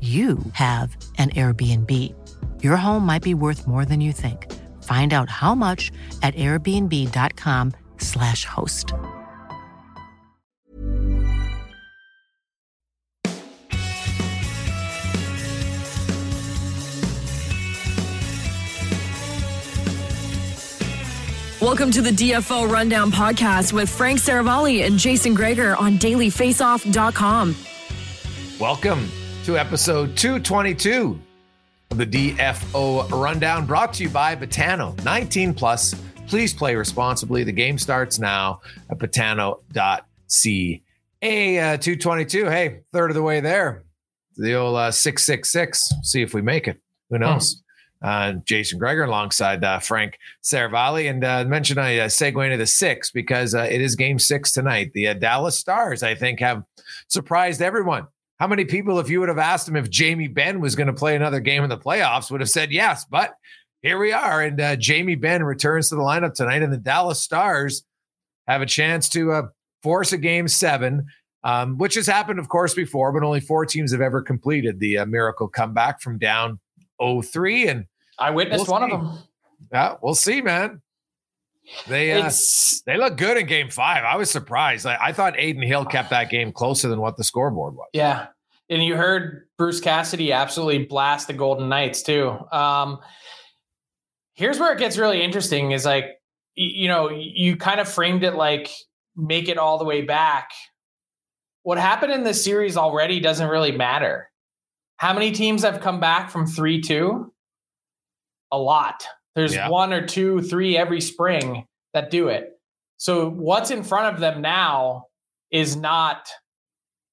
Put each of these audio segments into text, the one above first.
you have an Airbnb. Your home might be worth more than you think. Find out how much at airbnb.com/slash host. Welcome to the DFO Rundown Podcast with Frank Seravalli and Jason Gregor on dailyfaceoff.com. Welcome to episode 222 of the DFO Rundown brought to you by Betano 19 plus. Please play responsibly. The game starts now at betano.ca. Uh, 222. Hey, third of the way there. The old uh, 666. See if we make it. Who knows? uh, Jason Gregor alongside uh, Frank Seravalli. And uh, mention I uh, segue into the six because uh, it is game six tonight. The uh, Dallas Stars, I think, have surprised everyone. How many people, if you would have asked them if Jamie Benn was going to play another game in the playoffs, would have said yes? But here we are. And uh, Jamie Benn returns to the lineup tonight, and the Dallas Stars have a chance to uh, force a game seven. Um, which has happened, of course, before, but only four teams have ever completed the uh, miracle comeback from down 0-3 and I witnessed we'll one of them. Yeah, we'll see, man. They uh, they look good in game five. I was surprised. I, I thought Adin Hill kept that game closer than what the scoreboard was. Yeah. And you heard Bruce Cassidy absolutely blast the Golden Knights too. Um, here's where it gets really interesting is like, you know, you kind of framed it like make it all the way back. What happened in this series already doesn't really matter. How many teams have come back from 3 2? A lot. There's yeah. one or two, three every spring that do it. So what's in front of them now is not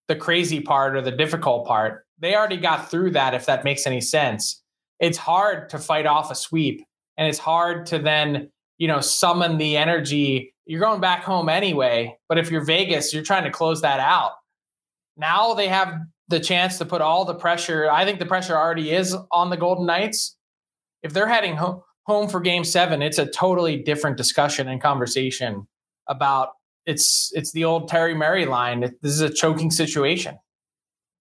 the crazy part or the difficult part. They already got through that, if that makes any sense. It's hard to fight off a sweep and it's hard to then, you know, summon the energy. You're going back home anyway, but if you're Vegas, you're trying to close that out. Now they have the chance to put all the pressure. I think the pressure already is on the Golden Knights. If they're heading home, home for game 7, it's a totally different discussion and conversation about it's it's the old Terry Murray line. This is a choking situation.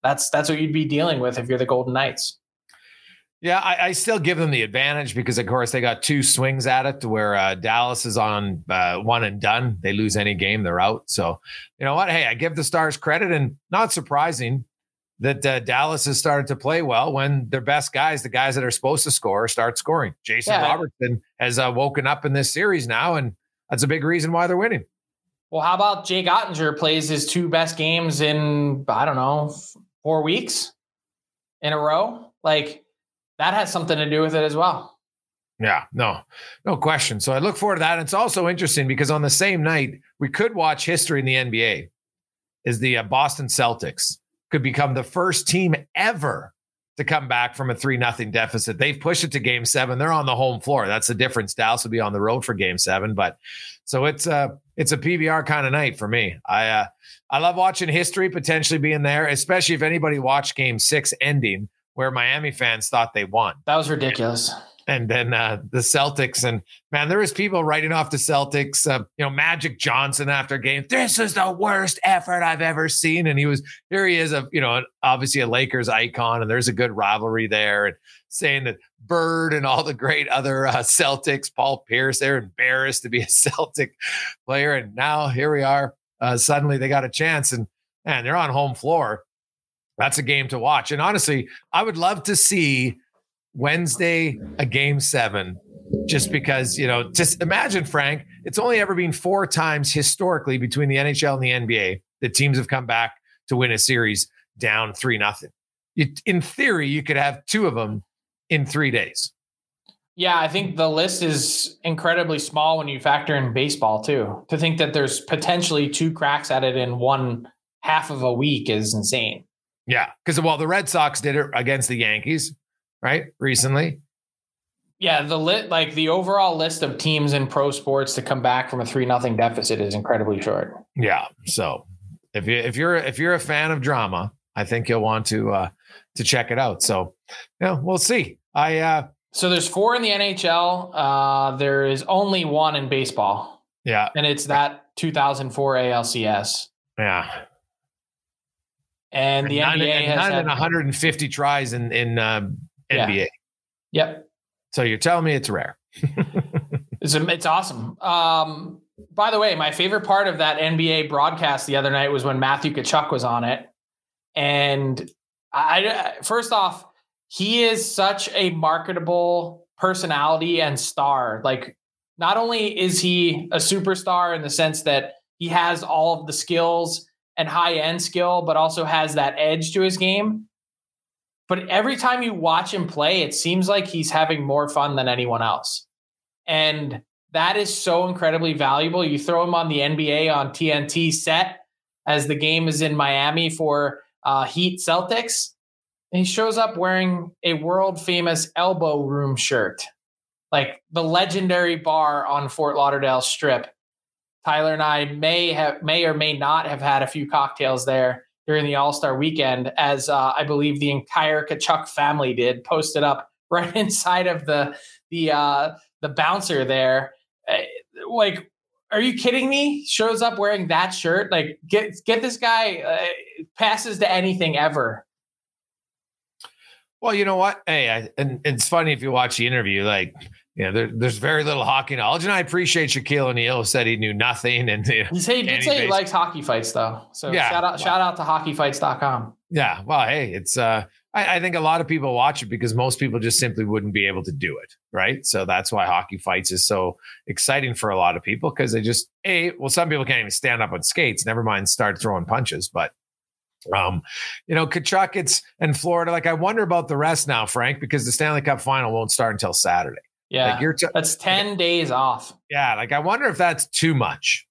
That's that's what you'd be dealing with if you're the Golden Knights. Yeah, I, I, still give them the advantage because, of course, they got two swings at it. Where uh, Dallas is on uh, one and done, they lose any game, they're out. So, you know what? Hey, I give the Stars credit, and not surprising that uh, Dallas has started to play well when their best guys, the guys that are supposed to score, start scoring. Jason yeah. Robertson has uh, woken up in this series now, and that's a big reason why they're winning. Well, how about Jake Oettinger plays his two best games in I don't know four weeks in a row? Like that has something to do with it as well. Yeah, no, no question. So I look forward to that. And it's also interesting because on the same night, we could watch history in the NBA. Is the uh, Boston Celtics could become the first team ever to come back from a three nothing deficit. They've pushed it to game seven. They're on the home floor. That's the difference. Dallas will be on the road for game seven. But so it's a it's a PBR kind of night for me. I uh, I love watching history potentially being there, especially if anybody watched game six ending where Miami fans thought they won. That was ridiculous and then uh, the Celtics. And man, there was people writing off the Celtics. Uh, you know, Magic Johnson after game. This is the worst effort I've ever seen. And he was here. He is a you know obviously a Lakers icon, and there's a good rivalry there. And saying that Bird and all the great other uh, Celtics, Paul Pierce, they're embarrassed to be a Celtic player, and now here we are. Uh, suddenly they got a chance, and man, they're on home floor. That's a game to watch. And honestly, I would love to see Wednesday, a game seven, just because, you know, just imagine, Frank, it's only ever been four times historically between the NHL and the NBA that teams have come back to win a series down three nothing. In theory, you could have two of them in three days. Yeah, I think the list is incredibly small when you factor in baseball too. To think that there's potentially two cracks at it in one half of a week is insane. Yeah, because well, the Red Sox did it against the Yankees right? Recently. Yeah, the lit like the overall list of teams in pro sports to come back from a three nothing deficit is incredibly short. Yeah. So if you if you're if you're a fan of drama, I think you'll want to uh to check it out. So yeah, we'll see. I uh so there's four in the NHL. Uh there is only one in baseball. Yeah. And it's that 2004 ALCS. Yeah. And the nine, NBA and has nine had, 150 tries in in NBA. Yep. So you're telling me it's rare. it's, it's awesome. Um, by the way, my favorite part of that NBA broadcast the other night was when Matthew Tkachuk was on it. And I, first off, he is such a marketable personality and star. Like, not only is he a superstar in the sense that he has all of the skills and high end skill, but also has that edge to his game. But every time you watch him play, it seems like he's having more fun than anyone else. And that is so incredibly valuable. You throw him on the NBA on TNT set as the game is in Miami for uh, Heat Celtics. And he shows up wearing a world famous elbow room shirt, like the legendary bar on Fort Lauderdale Strip. Tyler and I may have may or may not have had a few cocktails there during the All Star weekend, as uh, I believe the entire Tkachuk family did, posted up right inside of the the uh, the bouncer there. Uh, like, are you kidding me? Shows up wearing that shirt. Like, get get this guy uh, passes to anything ever. Well, you know what? Hey, I, and it's funny if you watch the interview, like you know, there, there's very little hockey knowledge, and I appreciate Shaquille O'Neal said he knew nothing. And you know, he did say he likes hockey fights, though. So yeah, shout out, well, shout out to hockeyfights.com. Yeah, well, hey, it's uh, I, I, think a lot of people watch it because most people just simply wouldn't be able to do it, right? So that's why hockey fights is so exciting for a lot of people because they just a well, some people can't even stand up on skates. Never mind start throwing punches, but um, you know, Tkachuk, it's and Florida. Like, I wonder about the rest now, Frank, because the Stanley Cup final won't start until Saturday. Yeah, like you're t- that's ten days off. Yeah, like I wonder if that's too much.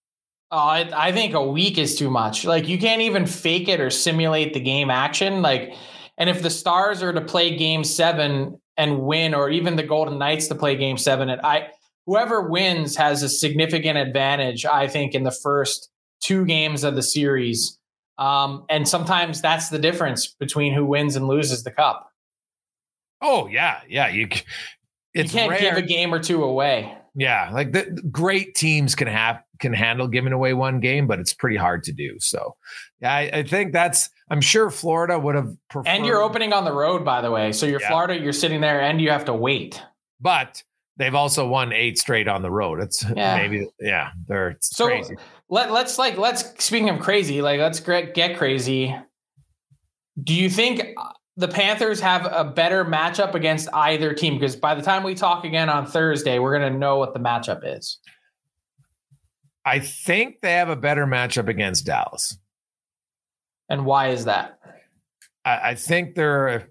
Oh, I, I think a week is too much. Like you can't even fake it or simulate the game action. Like, and if the Stars are to play Game Seven and win, or even the Golden Knights to play Game Seven, and I whoever wins has a significant advantage. I think in the first two games of the series, um, and sometimes that's the difference between who wins and loses the cup. Oh yeah, yeah. You it's you can't rare. give a game or two away. Yeah, like the great teams can have can handle giving away one game, but it's pretty hard to do. So, yeah, I, I think that's. I'm sure Florida would have preferred. And you're opening on the road, by the way. So you're yeah. Florida. You're sitting there, and you have to wait. But they've also won eight straight on the road. It's yeah. maybe yeah, they're so crazy. Let let's like let's speaking of crazy, like let's get get crazy. Do you think the Panthers have a better matchup against either team because by the time we talk again on Thursday, we're going to know what the matchup is. I think they have a better matchup against Dallas. And why is that? I, I think they're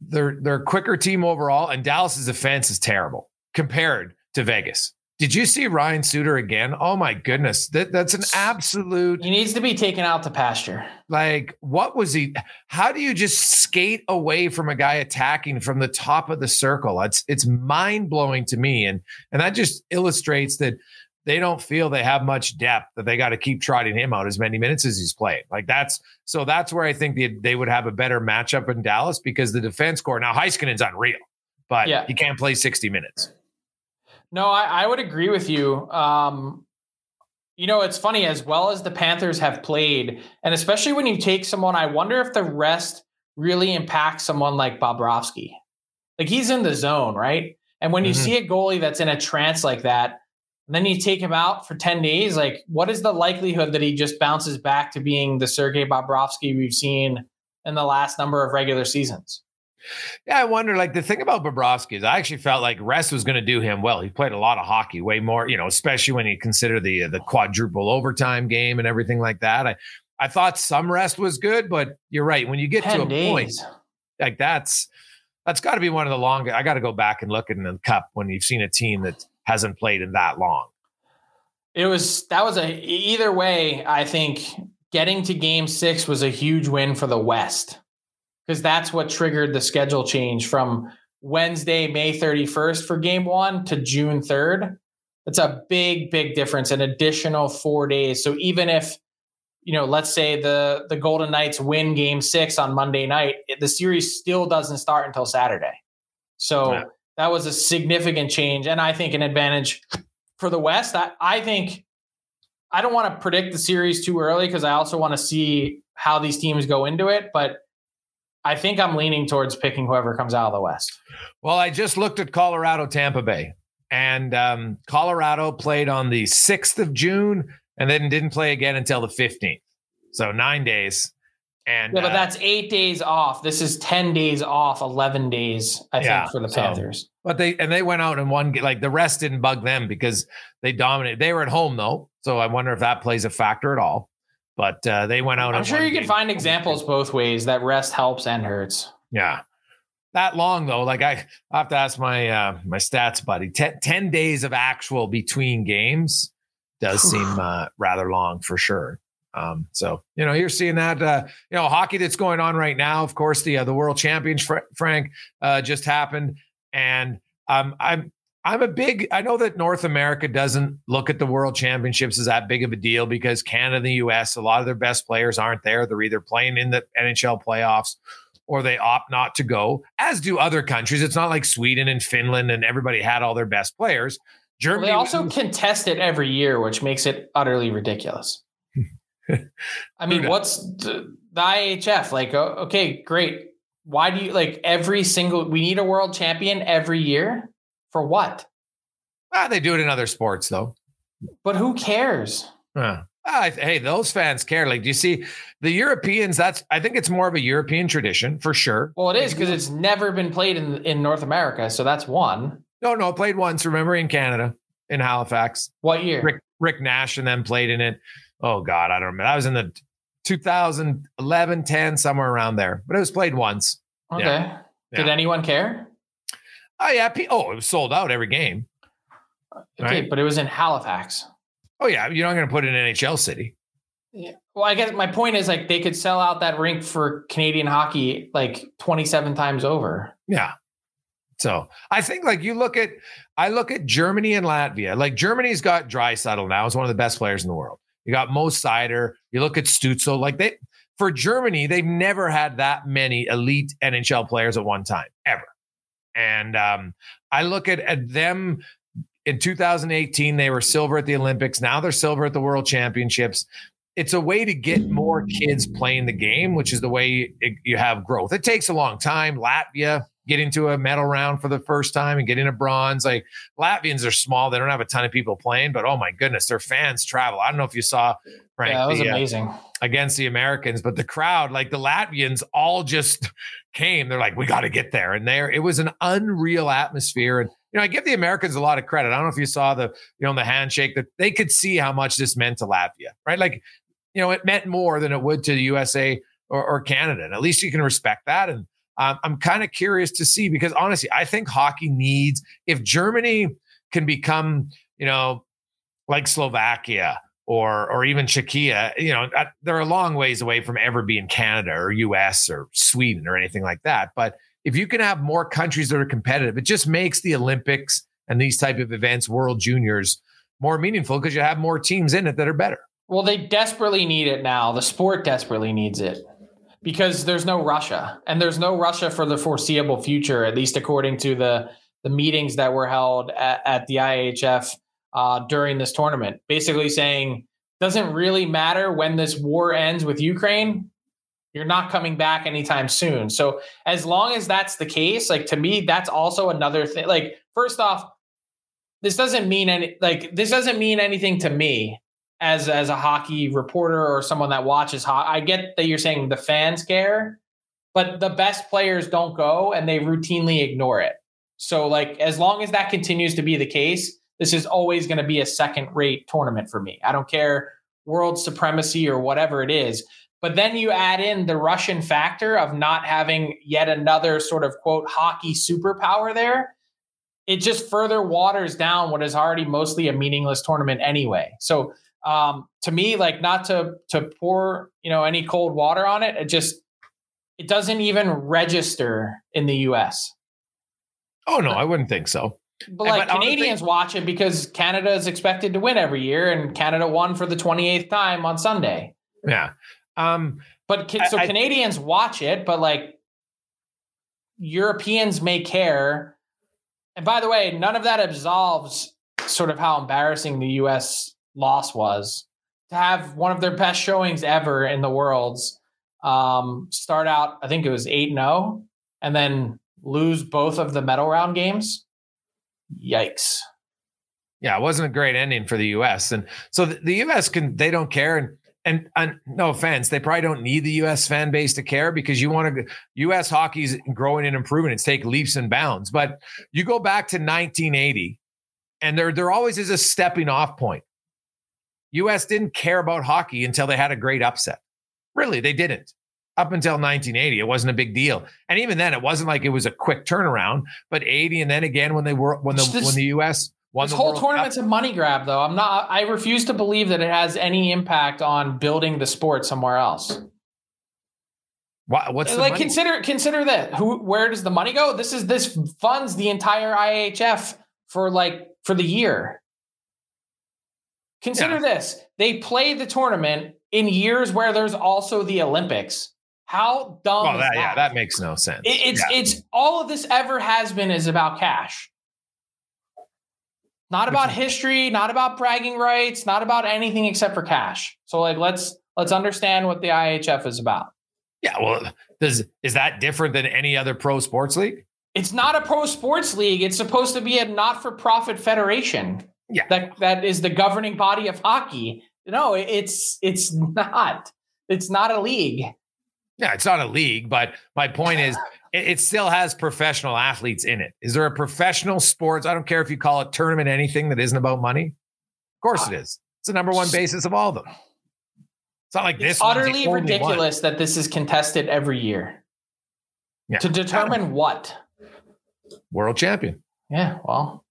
they're they're a quicker team overall, and Dallas's defense is terrible compared to Vegas. Did you see Ryan Suter again? Oh my goodness. That, that's an absolute He needs to be taken out to pasture. Like, what was he? How do you just skate away from a guy attacking from the top of the circle? It's it's mind-blowing to me. And and that just illustrates that they don't feel they have much depth, that they got to keep trotting him out as many minutes as he's played. Like that's so that's where I think they, they would have a better matchup in Dallas because the defense core now Heiskanen's unreal, but yeah. he can't play 60 minutes. No, I, I would agree with you. Um, you know, it's funny as well as the Panthers have played, and especially when you take someone, I wonder if the rest really impacts someone like Bobrovsky. Like he's in the zone, right? And when you mm-hmm. see a goalie that's in a trance like that, and then you take him out for 10 days, like what is the likelihood that he just bounces back to being the Sergei Bobrovsky we've seen in the last number of regular seasons? Yeah, I wonder. Like the thing about Bobrovsky is, I actually felt like rest was going to do him well. He played a lot of hockey, way more, you know, especially when you consider the uh, the quadruple overtime game and everything like that. I I thought some rest was good, but you're right. When you get to a days. point like that's that's got to be one of the longest. I got to go back and look in the cup when you've seen a team that hasn't played in that long. It was that was a either way. I think getting to Game Six was a huge win for the West because that's what triggered the schedule change from Wednesday, May 31st for game one to June 3rd. That's a big, big difference, an additional four days. So even if, you know, let's say the the Golden Knights win game six on Monday night, the series still doesn't start until Saturday. So that was a significant change. And I think an advantage for the West. I, I think I don't want to predict the series too early because I also want to see how these teams go into it. But I think I'm leaning towards picking whoever comes out of the West. Well, I just looked at Colorado, Tampa Bay, and um, Colorado played on the 6th of June and then didn't play again until the 15th. So nine days. And yeah, but uh, that's eight days off. This is 10 days off, 11 days, I yeah, think, for the Panthers. So, but they, and they went out and won, like the rest didn't bug them because they dominated. They were at home though. So I wonder if that plays a factor at all. But uh, they went out. I'm sure you can find examples both ways that rest helps and hurts. Yeah, that long though. Like I, I have to ask my uh, my stats buddy. Ten, days of actual between games does seem uh, rather long for sure. Um, so you know you're seeing that uh, you know hockey that's going on right now. Of course, the uh, the World Champions, Frank, uh, just happened, and um, I'm I'm a big, I know that North America doesn't look at the world championships as that big of a deal because Canada and the US, a lot of their best players aren't there. They're either playing in the NHL playoffs or they opt not to go, as do other countries. It's not like Sweden and Finland and everybody had all their best players. Germany. Well, they also was, contest it every year, which makes it utterly ridiculous. I mean, what's the, the IIHF? Like, okay, great. Why do you like every single, we need a world champion every year? For what? Ah, they do it in other sports though. But who cares? Uh, ah, hey, those fans care. Like, do you see the Europeans? That's I think it's more of a European tradition for sure. Well, it is because it's never been played in in North America, so that's one. No, no, played once. Remember in Canada, in Halifax. What year? Rick, Rick Nash and then played in it. Oh God, I don't remember. I was in the 2011, 10, somewhere around there. But it was played once. Okay. Yeah. Did yeah. anyone care? Oh yeah. Oh, it was sold out every game. Okay, right? but it was in Halifax. Oh yeah, you're not going to put it in NHL city. Yeah. Well, I guess my point is like they could sell out that rink for Canadian hockey like 27 times over. Yeah. So I think like you look at, I look at Germany and Latvia. Like Germany's got Draisaitl now is one of the best players in the world. You got Mo Seider. You look at Stützle, Like they for Germany, they've never had that many elite NHL players at one time ever. And um, I look at, at them in 2018, they were silver at the Olympics. Now they're silver at the World Championships. It's a way to get more kids playing the game, which is the way it, you have growth. It takes a long time. Latvia get into a medal round for the first time and get into bronze. Like Latvians are small; they don't have a ton of people playing, but oh my goodness, their fans travel. I don't know if you saw Frank. Yeah, that was the, uh, amazing. Uh, against the Americans, but the crowd, like the Latvians, all just came. They're like, we got to get there. And there, it was an unreal atmosphere. And, you know, I give the Americans a lot of credit. I don't know if you saw the, you know, the handshake that they could see how much this meant to Latvia, right? Like, you know, it meant more than it would to the USA or, or Canada. And at least you can respect that. And um, I'm kind of curious to see because honestly, I think hockey needs if Germany can become, you know, like Slovakia or or even Czechia, you know, they're a long ways away from ever being Canada or US or Sweden or anything like that. But if you can have more countries that are competitive, it just makes the Olympics and these type of events, World Juniors, more meaningful because you have more teams in it that are better. Well, they desperately need it now. The sport desperately needs it because there's no Russia and there's no Russia for the foreseeable future, at least according to the the meetings that were held at, at the IIHF uh, during this tournament, basically saying doesn't really matter when this war ends with Ukraine. You're not coming back anytime soon. So as long as that's the case, like to me, that's also another thing. Like first off, this doesn't mean any like this doesn't mean anything to me as as a hockey reporter or someone that watches hockey. I get that you're saying the fans care, but the best players don't go and they routinely ignore it. So like as long as that continues to be the case, this is always going to be a second rate tournament for me. I don't care world supremacy or whatever it is. But then you add in the Russian factor of not having yet another sort of quote hockey superpower there. It just further waters down what is already mostly a meaningless tournament anyway. So um, to me, like not to to pour you know any cold water on it, it just it doesn't even register in the U.S. Oh no, I wouldn't think so. But like but Canadians think- watch it because Canada is expected to win every year, and Canada won for the 28th time on Sunday. Yeah. Um, but so I, Canadians watch it, but like Europeans may care. And by the way, none of that absolves sort of how embarrassing the U.S. loss was to have one of their best showings ever in the worlds. Um, start out, I think it was 8 0, and then lose both of the medal round games. Yikes. Yeah, it wasn't a great ending for the U.S. And so the, U.S. can they don't care and. And, and, no offense, they probably don't need the U.S. fan base to care because you want to. U.S. hockey's growing and improving; it's take leaps and bounds. But you go back to 1980, and there there always is a stepping off point. U.S. didn't care about hockey until they had a great upset. Really, they didn't up until 1980 it wasn't a big deal. And even then it wasn't like it was a quick turnaround but 80 and then again when they were when the this, when the us won this the whole World tournament's Cup. a money grab though. I'm not i refuse to believe that it has any impact on building the sport somewhere else. What's like money? consider consider that. Who where does the money go? This is this funds the entire iihf for like for the year. Consider yeah. this. They play the tournament in years where there's also the olympics how dumb? Oh, that, that? yeah, that makes no sense. It, it's yeah. it's all of this ever has been is about cash. Not about history, not about bragging rights, not about anything except for cash. So like let's let's understand what the IIHF is about. Yeah, well, does is that different than any other pro sports league? It's not a pro sports league. It's supposed to be a not-for-profit federation. Yeah. That that is the governing body of hockey. No, it's it's not. It's not a league. Yeah, it's not a league, but my point is it, it, still has professional athletes in it. Is there a professional sports? I don't care if you call it tournament anything that isn't about money. Of course it is. It's the number one basis of all of them. It's not like this. It's utterly ridiculous one. that this is contested every year. Yeah. To determine what? World champion. Yeah, well,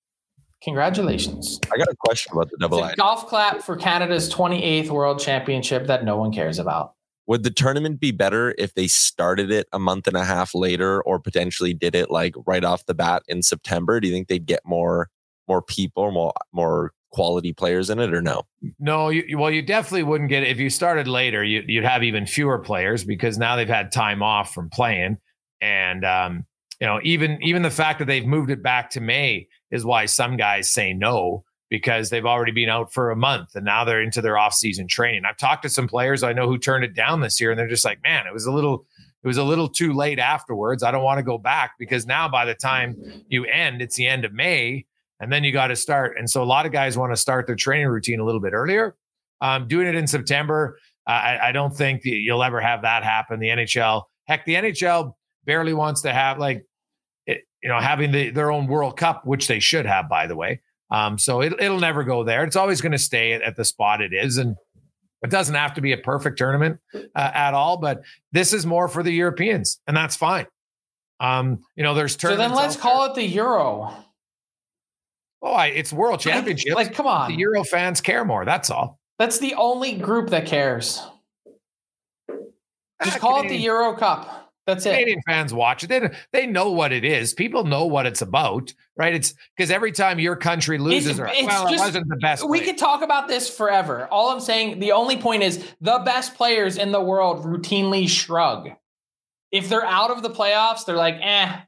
congratulations. I got a question about the double it's a golf clap for Canada's 28th World Championship that no one cares about. Would the tournament be better if they started it a month and a half later or potentially did it like right off the bat in September? Do you think they'd get more more people, more more quality players in it or no? No, you, well, you definitely wouldn't get it. If you started later, you, would have even fewer players because now they've had time off from playing. And, um, you know, even, even the fact that they've moved it back to May is why some guys say no because they've already been out for a month and now they're into their off-season training. I've talked to some players I know who turned it down this year and they're just like, "Man, it was a little it was a little too late afterwards. I don't want to go back because now by the time you end, it's the end of May and then you got to start." And so a lot of guys want to start their training routine a little bit earlier. Um, doing it in September, uh, I, I don't think you'll ever have that happen. The NHL, heck, the NHL barely wants to have like it, you know having the, their own World Cup, which they should have, by the way. Um, so it, it'll never go there. It's always going to stay at, at, the spot it is. And it doesn't have to be a perfect tournament uh, at all, but this is more for the Europeans, and that's fine. Um, you know, there's tournaments. so then let's call it the Euro. Oh, I, it's World Championship. Like, like, come on, the Euro fans care more. That's all. That's the only group that cares. Just call it the Euro Cup. That's it. Canadian fans watch it. They, they know what it is. People know what it's about, right? It's because every time your country loses, it's, or, it's well, just, it wasn't the best. We could talk about this forever. All I'm saying, the only point is the best players in the world routinely shrug. If they're out of the playoffs, they're like, eh.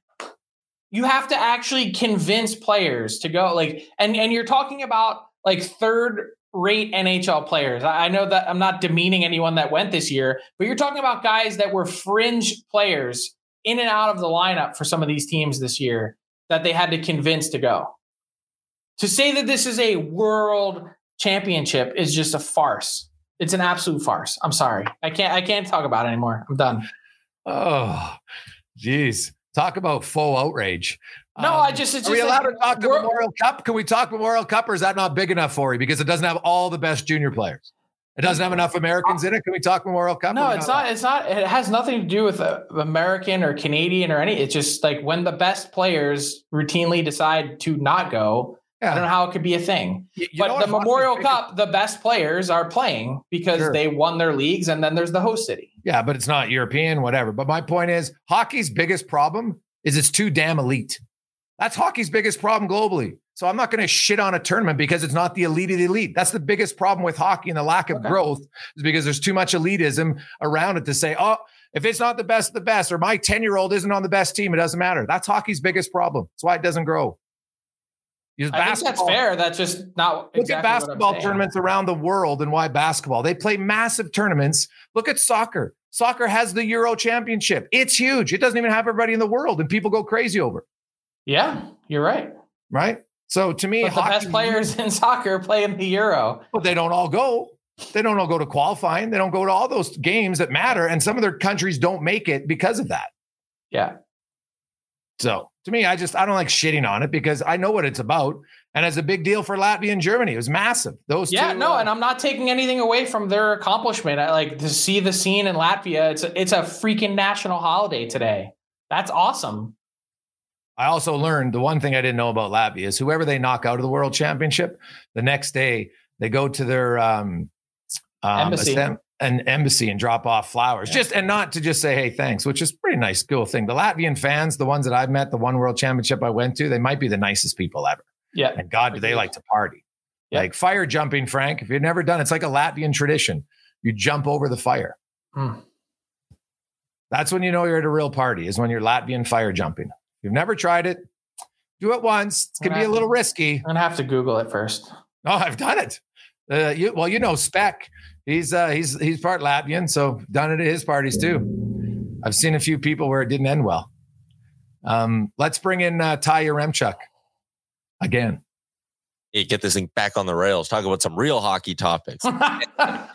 You have to actually convince players to go. Like, and and you're talking about like third rate NHL players. I know that I'm not demeaning anyone that went this year, but you're talking about guys that were fringe players in and out of the lineup for some of these teams this year that they had to convince to go. To say that this is a world championship is just a farce. It's an absolute farce. I'm sorry. I can't I can't talk about it anymore. I'm done. Oh, geez. Talk about full outrage. No, um, I just. It's are we allowed like, to talk the Memorial Cup? Can we talk Memorial Cup, or is that not big enough for you because it doesn't have all the best junior players? It doesn't have enough Americans in it. Can we talk Memorial Cup? No, it's not, not. It's not. It has nothing to do with uh, American or Canadian or any. It's just like when the best players routinely decide to not go. Yeah. I don't know how it could be a thing. You, you but the Memorial Cup, the best players are playing because sure. they won their leagues, and then there's the host city. Yeah, but it's not European, whatever. But my point is, hockey's biggest problem is it's too damn elite. That's hockey's biggest problem globally. So I'm not going to shit on a tournament because it's not the elite of the elite. That's the biggest problem with hockey and the lack of okay. growth is because there's too much elitism around it to say, oh, if it's not the best of the best, or my 10 year old isn't on the best team, it doesn't matter. That's hockey's biggest problem. That's why it doesn't grow. I think that's fair. That's just not look at basketball tournaments around the world and why basketball. They play massive tournaments. Look at soccer. Soccer has the Euro Championship. It's huge. It doesn't even have everybody in the world, and people go crazy over. Yeah, you're right. Right. So to me, the best players in soccer play in the Euro. But they don't all go. They don't all go to qualifying. They don't go to all those games that matter. And some of their countries don't make it because of that. Yeah. So to me, I just I don't like shitting on it because I know what it's about. And it's a big deal for Latvia and Germany. It was massive. Those yeah, two, no, uh, and I'm not taking anything away from their accomplishment. I like to see the scene in Latvia. It's a, it's a freaking national holiday today. That's awesome. I also learned the one thing I didn't know about Latvia is whoever they knock out of the World Championship, the next day they go to their um, um embassy. an embassy and drop off flowers. Yeah. Just and not to just say hey thanks, which is pretty nice, cool thing. The Latvian fans, the ones that I've met, the one World Championship I went to, they might be the nicest people ever. Yeah, and God, do they like to party? Yeah. Like fire jumping, Frank. If you've never done, it's like a Latvian tradition. You jump over the fire. Hmm. That's when you know you're at a real party. Is when you're Latvian fire jumping you've never tried it, do it once. It can be a little risky. I'm gonna have to Google it first. Oh, I've done it. Uh, you, well, you know, Spec. He's uh, he's he's part Latvian, so done it at his parties too. I've seen a few people where it didn't end well. Um, let's bring in uh, Ty Yaremchuk again. Yeah, get this thing back on the rails. Talk about some real hockey topics. uh,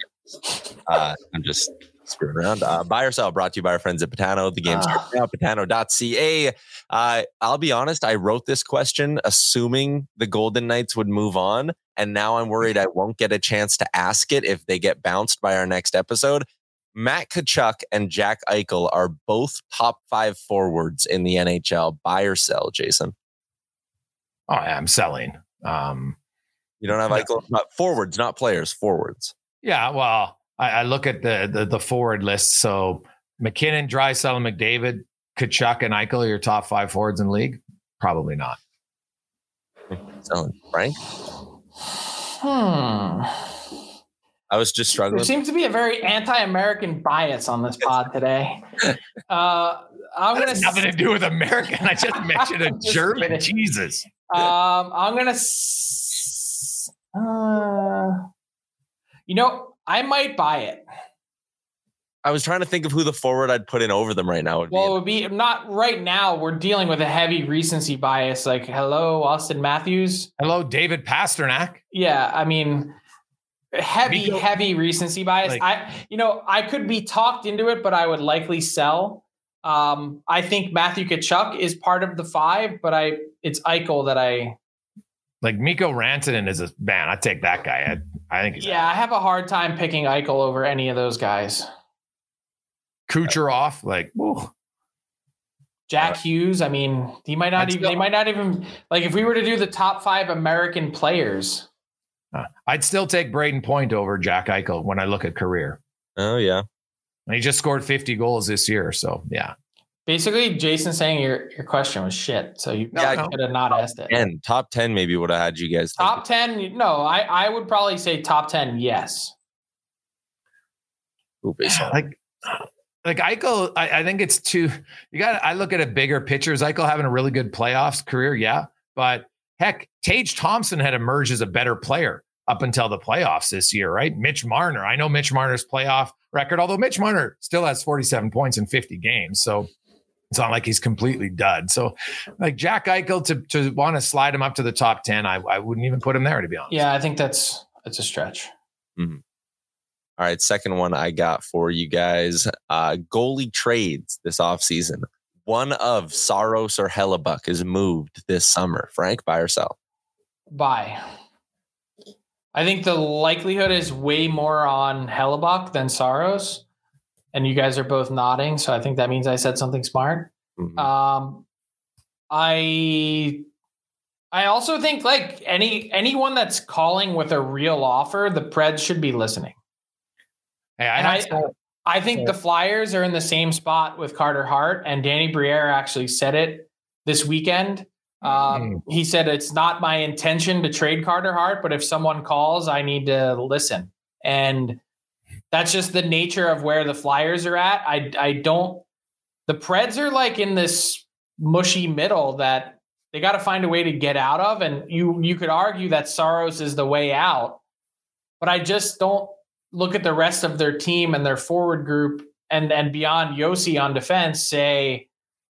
I'm just screwing around. Uh, buy or sell brought to you by our friends at Betano. The game's uh. now, betano.ca. Uh, I'll be honest, I wrote this question assuming the Golden Knights would move on. And now I'm worried I won't get a chance to ask it if they get bounced by our next episode. Matt Tkachuk and Jack Eichel are both top five forwards in the NHL. Buy or sell, Jason? Oh, yeah, I'm selling. Um, you don't have Eichel, not forwards, not players, forwards. Yeah, well, I, I look at the, the, the forward list. So MacKinnon, Draisaitl, McDavid, Tkachuk, and Eichel are your top five forwards in league. Probably not. So, Frank. Hmm. I was just struggling. There seems to be a very anti-American bias on this pod today. Uh, I'm gonna nothing to do with American. I just mentioned a just German. Kidding. Jesus. Um, I'm gonna. S- uh, you know, I might buy it. I was trying to think of who the forward I'd put in over them right now would well, be. it would be not right now. We're dealing with a heavy recency bias. Like, hello, Auston Matthews. Hello, David Pastrnak. Yeah, I mean, heavy, heavy recency bias. Like, I, you know, I could be talked into it, but I would likely sell. Um, I think Matthew Tkachuk is part of the five, but I, it's Eichel that I like Mikko Rantanen is a man. I take that guy. I, I think. yeah, I have a hard time picking Eichel over any of those guys. Kucherov, like, whoa. Jack Hughes. I mean, he might not I'd even. still- they might not even like if we were to do the top five American players. Uh, I'd still take Brayden Point over Jack Eichel when I look at career. Oh yeah. And he just scored 50 goals this year. So yeah. Basically, Jason saying your your question was shit. So you Yeah, could have not asked it. And top ten maybe would have had you guys. Top ten? No, I I would probably say top ten. Yes. Ooh, based Like like Eichel, I, I think it's too you got I look at a bigger picture. Is Eichel having a really good playoffs career? Yeah. But heck, Tage Thompson had emerged as a better player up until the playoffs this year, right? Mitch Marner. I know Mitch Marner's playoff record, although Mitch Marner still has 47 points in 50 games. So it's not like he's completely dud. So like Jack Eichel to to want to slide him up to the top 10, I, I wouldn't even put him there to be honest. Yeah, I think that's that's a stretch. All right, second one I got for you guys. Uh goalie trades this offseason. One of Saros or Hellebuyck is moved this summer. Frank, buy or sell? Buy. I think the likelihood is way more on Hellebuyck than Saros. And you guys are both nodding, so I think that means I said something smart. Mhm. Um, I I also think like any anyone that's calling with a real offer, the Preds should be listening. Hey, I I, I think the Flyers are in the same spot with Carter Hart, and Danny Briere actually said it this weekend. Um, He said it's not my intention to trade Carter Hart, but if someone calls, I need to listen, and that's just the nature of where the Flyers are at. I I don't. The Preds are like in this mushy middle that they got to find a way to get out of, and you you could argue that Saros is the way out, but I just don't look at the rest of their team and their forward group and and beyond Josi on defense say,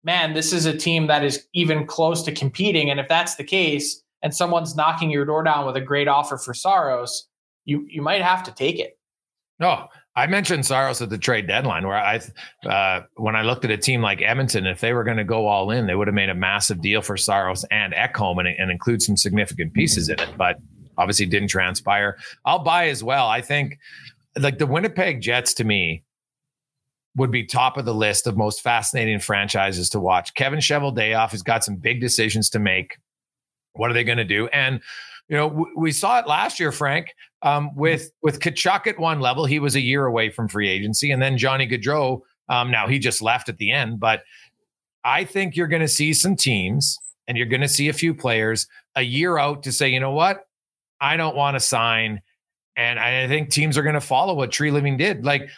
man, this is a team that is even close to competing. And if that's the case, and someone's knocking your door down with a great offer for Saros, you you might have to take it. No, I mentioned Saros at the trade deadline, where I, uh, when I looked at a team like Edmonton, if they were going to go all in, they would have made a massive deal for Saros and Ekholm and, and include some significant pieces in it. But obviously, didn't transpire. I'll buy as well. I think, like the Winnipeg Jets, to me, would be top of the list of most fascinating franchises to watch. Kevin Cheveldayoff has got some big decisions to make. What are they going to do? And you know, w- we saw it last year, Frank, um, with with Tkachuk at one level. He was a year away from free agency, and then Johnny Gaudreau. Um, now he just left at the end, but I think you're going to see some teams, and you're going to see a few players a year out to say, you know what, I don't want to sign, and I think teams are going to follow what Treliving did. Like,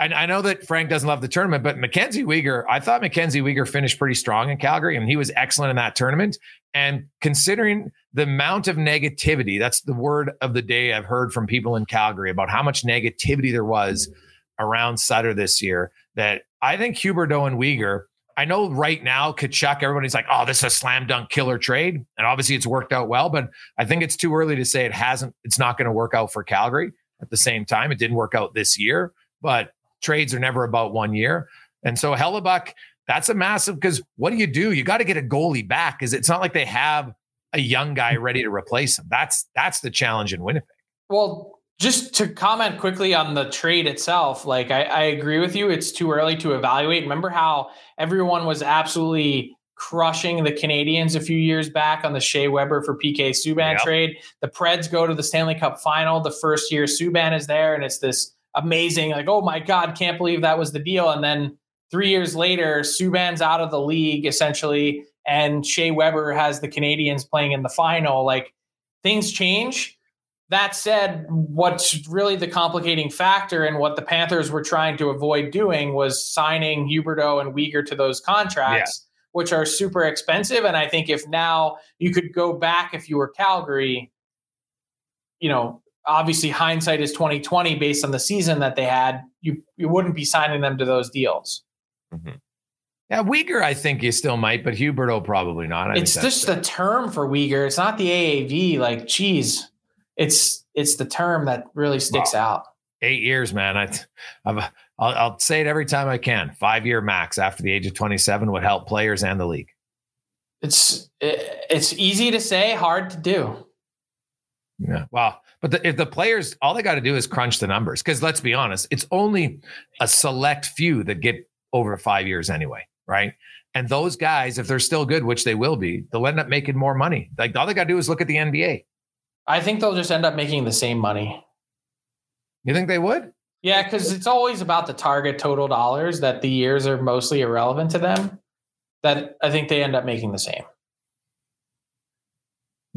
I, I know that Frank doesn't love the tournament, but Mackenzie Weegar, I thought Mackenzie Weegar finished pretty strong in Calgary, and he was excellent in that tournament. And considering the amount of negativity, that's the word of the day I've heard from people in Calgary about how much negativity there was around Sutter this year, that I think Huberdeau and Weegar, I know right now, Tkachuk, everybody's like, oh, this is a slam dunk killer trade. And obviously it's worked out well, but I think it's too early to say it hasn't, it's not going to work out for Calgary. At the same time, it didn't work out this year, but trades are never about one year. And so Hellebuyck, that's a massive because what do you do? You got to get a goalie back because it's not like they have a young guy mm-hmm. ready to replace him. That's that's the challenge in Winnipeg. Well, just to comment quickly on the trade itself, like I, I agree with you. It's too early to evaluate. Remember how everyone was absolutely crushing the Canadiens a few years back on the Shea Weber for PK Subban Yep. trade. The Preds go to the Stanley Cup final. The first year Subban is there, and it's this amazing, like, oh my God, can't believe that was the deal. And then three years later, Subban's out of the league essentially, and Shea Weber has the Canadiens playing in the final. Like things change. That said, what's really the complicating factor and what the Panthers were trying to avoid doing was signing Huberdeau and Weegar to those contracts, which are super expensive. And I think if now you could go back if you were Calgary, you know, obviously hindsight is 2020 based on the season that they had, you you wouldn't be signing them to those deals. Mm-hmm. Yeah, Weegar, I think you still might, but Huberdeau probably not. I it's just the term for Weegar. It's not the AAV. Like, geez, it's it's the term that really sticks out. eight years, man. I, I've, I'll, I'll say it every time I can. Five year max after the age of 27 would help players and the league. It's it, it's easy to say, hard to do. Yeah. Wow. But the, if the players, all they got to do is crunch the numbers. Because let's be honest, it's only a select few that get over five years anyway. Right. And those guys, if they're still good, which they will be, they'll end up making more money. Like all they got to do is look at the NBA. I think they'll just end up making the same money. You think they would? Yeah, because it's always about the target total dollars that the years are mostly irrelevant to them. That I think they end up making the same.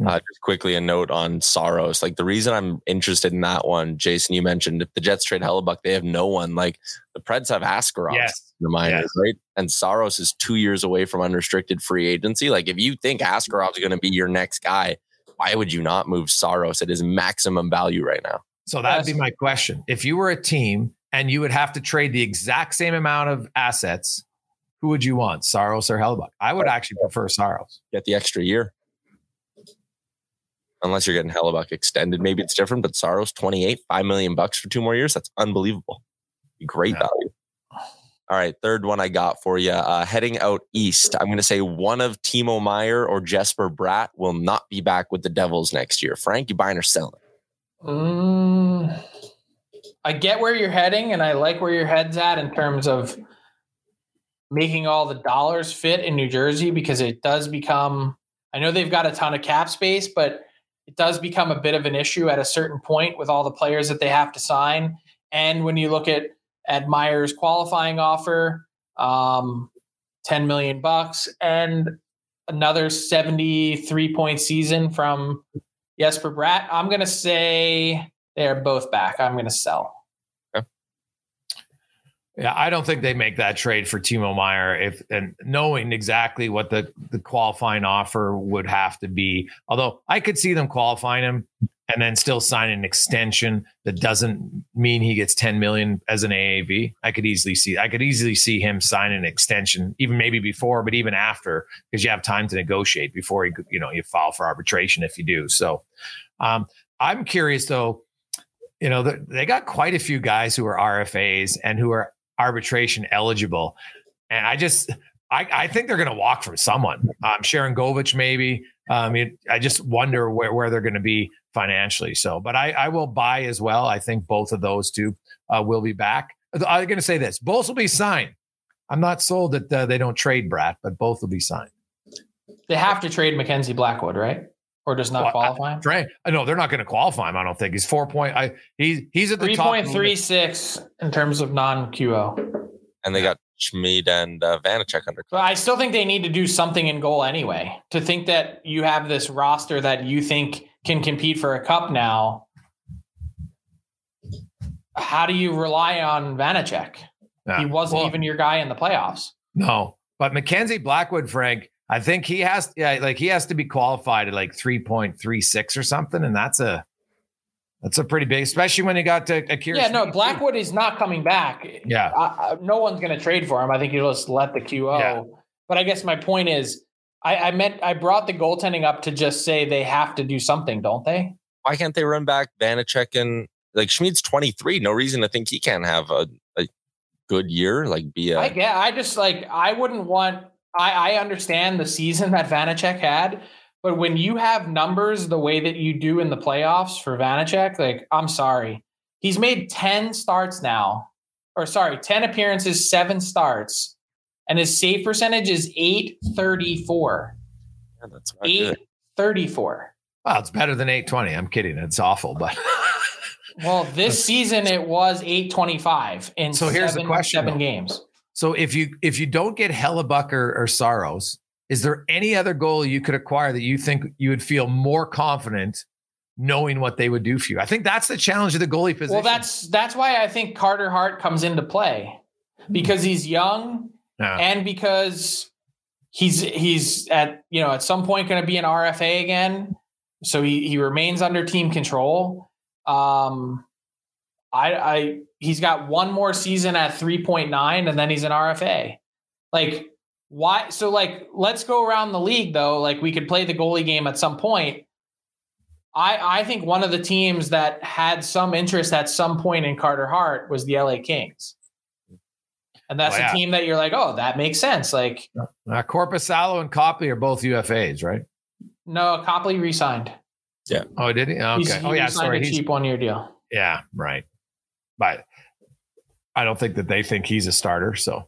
Uh, just quickly a note on Saros. Like the reason I'm interested in that one, Jason, you mentioned if the Jets trade Hellebuyck, they have no one. Like the Preds have Askarov, Yes. the minors, Yes. right? And Saros is two years away from unrestricted free agency. Like if you think Askarov's going to be your next guy, why would you not move Saros at his maximum value right now? So that'd be my question. If you were a team and you would have to trade the exact same amount of assets, who would you want, Saros or Hellebuyck? I would actually prefer Saros. Get the extra year. Unless you're getting Hellebuyck extended, maybe it's different. But Saros, 28, 5 million bucks for two more years. That's unbelievable. Great Yeah. value. All right, third one I got for you. Uh, heading out east, I'm going to say one of Timo Meier or Jesper Bratt will not be back with the Devils next year. Frank, you buying or selling? Mm, I get where you're heading, and I like where your head's at in terms of making all the dollars fit in New Jersey because it does become. I know they've got a ton of cap space, but it does become a bit of an issue at a certain point with all the players that they have to sign. And when you look at at Meier's qualifying offer, um, ten million bucks, and another seventy-three point season from Jesper Bratt. I'm going to say they're both back. I'm going to sell. Yeah, I don't think they make that trade for Timo Meier if and knowing exactly what the the qualifying offer would have to be. Although I could see them qualifying him and then still sign an extension that doesn't mean he gets 10 million as an AAV. I could easily see I could easily see him sign an extension even maybe before but even after because you have time to negotiate before you you know you file for arbitration if you do. So um I'm curious though you know, they- they got quite a few guys who are RFAs and who are arbitration eligible. And I just, I, I think they're going to walk from someone. Um, Sharangovich, maybe. Um, it, I just wonder where, where they're going to be financially. So, but I, I will buy as well. I think both of those two uh, will be back. I'm going to say this both will be signed. I'm not sold that uh, they don't trade Bratt, but both will be signed. They have to trade Mackenzie Blackwood, right? Or does not Well, qualify him? Trey, no, they're not going to qualify him. I don't think he's four point. I he's he's at the Three top. point three six in terms of non QO. And they got Schmid and uh, Vanecek under. But I still think they need to do something in goal anyway. To think that you have this roster that you think can compete for a cup now, how do you rely on Vanecek? Yeah. He wasn't Well, even your guy in the playoffs. No, but Mackenzie Blackwood, Frank, I think he has, yeah, like he has to be qualified at like three point three six or something, and that's a that's a pretty big, especially when you got to Akira. Yeah, no, Schmid, too. Blackwood is not coming back. Yeah, I, I, no one's going to trade for him. I think you just let the QO. Yeah. But I guess my point is, I, I meant I brought the goaltending up to just say they have to do something, don't they? Why can't they run back Vanecek and like Schmid's 23? No reason to think he can't have a, a good year. Like be a I get. I just like I wouldn't want. I I understand the season that Vanecek had, but when you have numbers the way that you do in the playoffs for Vanecek, like I'm sorry, he's made ten starts now, or sorry, ten appearances, seven starts, and his save percentage is eight thirty four. Yeah, that's not good. 834. well, it's better than eight twenty. I'm kidding. It's awful, but Well, this season it was 825 in So here's the seven, question, seven though. games. So if you if you don't get Hellebuyck or, or Saros, is there any other goal you could acquire that you think you would feel more confident knowing what they would do for you? I think that's the challenge of the goalie position. Well, that's that's why I think Carter Hart comes into play because he's young Yeah. and because he's he's at you know at some point going to be an RFA again, so he he remains under team control. Um, I I he's got one more season at three point nine, and then he's an RFA. Like why? So like let's go around the league though. Like we could play the goalie game at some point. I I think one of the teams that had some interest at some point in Carter Hart was the LA Kings. And that's Oh, yeah. a team that you're like, oh, that makes sense. Like, Uh, Korpisalo and Copley are both UFAs, right? no, Copley re-signed. Yeah. Oh, did he? Okay. He's, he oh, yeah. re-signed Sorry. a He's, cheap one-year deal. yeah, right. But I don't think that they think he's a starter. So